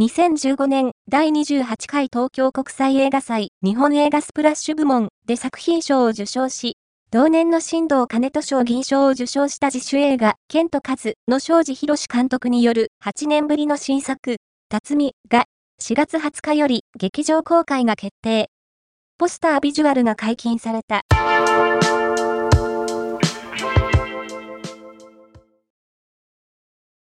2015年第28回東京国際映画祭日本映画スプラッシュ部門で作品賞を受賞し、同年の新藤金人賞銀賞を受賞した自主映画、ケントカズの庄司博監督による8年ぶりの新作、辰巳が4月20日より劇場公開が決定。ポスタービジュアルが解禁された。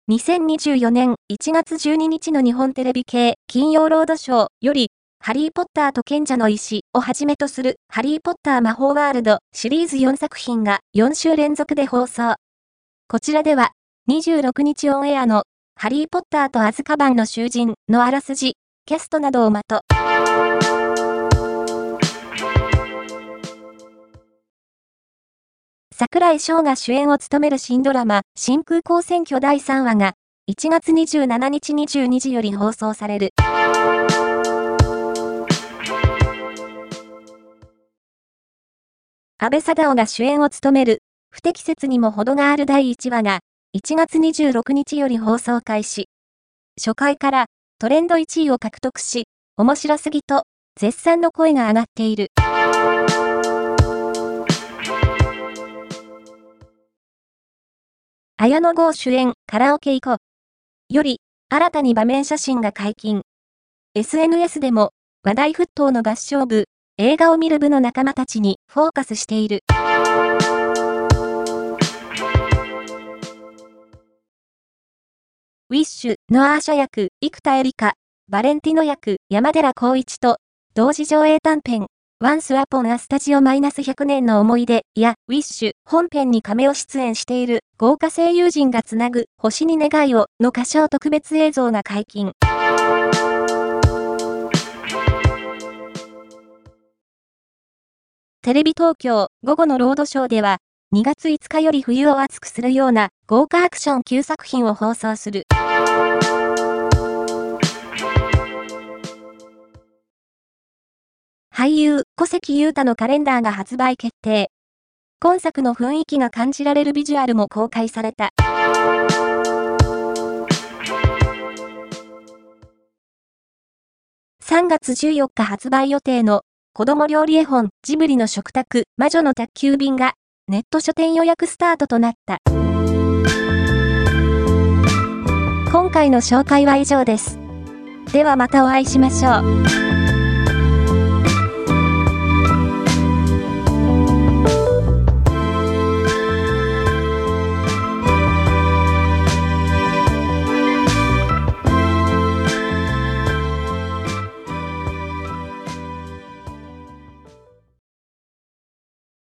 2024年1月12日の日本テレビ系金曜ロードショーより、ハリーポッターと賢者の石をはじめとするハリーポッター魔法ワールドシリーズ4作品が4週連続で放送。こちらでは26日オンエアのハリーポッターとアズカバンの囚人のあらすじ、キャストなどをまと。桜井翔が主演を務める新ドラマ、新空港選挙第3話が、1月27日22時より放送される。安倍貞夫が主演を務める、不適切にも程がある第1話が、1月26日より放送開始。初回からトレンド1位を獲得し、面白すぎと、絶賛の声が上がっている。綾野剛主演カラオケ行こう。より、新たに場面写真が解禁。SNS でも、話題沸騰の合唱部、映画を見る部の仲間たちにフォーカスしている。ウィッシュのアーシャ役、生田絵梨花、バレンティノ役、山寺宏一と、同時上映短編、Once Upon a Studio 100年の思い出や Wish 本編に亀を出演している豪華声優陣がつなぐ星に願いをの歌唱特別映像が解禁。テレビ東京午後のロードショーでは2月5日より冬を熱くするような豪華アクション9作品を放送する。俳優、小関裕太のカレンダーが発売決定。今作の雰囲気が感じられるビジュアルも公開された。3月14日発売予定の子供料理絵本ジブリの食卓魔女の宅急便がネット書店予約スタートとなった。今回の紹介は以上です。ではまたお会いしましょう。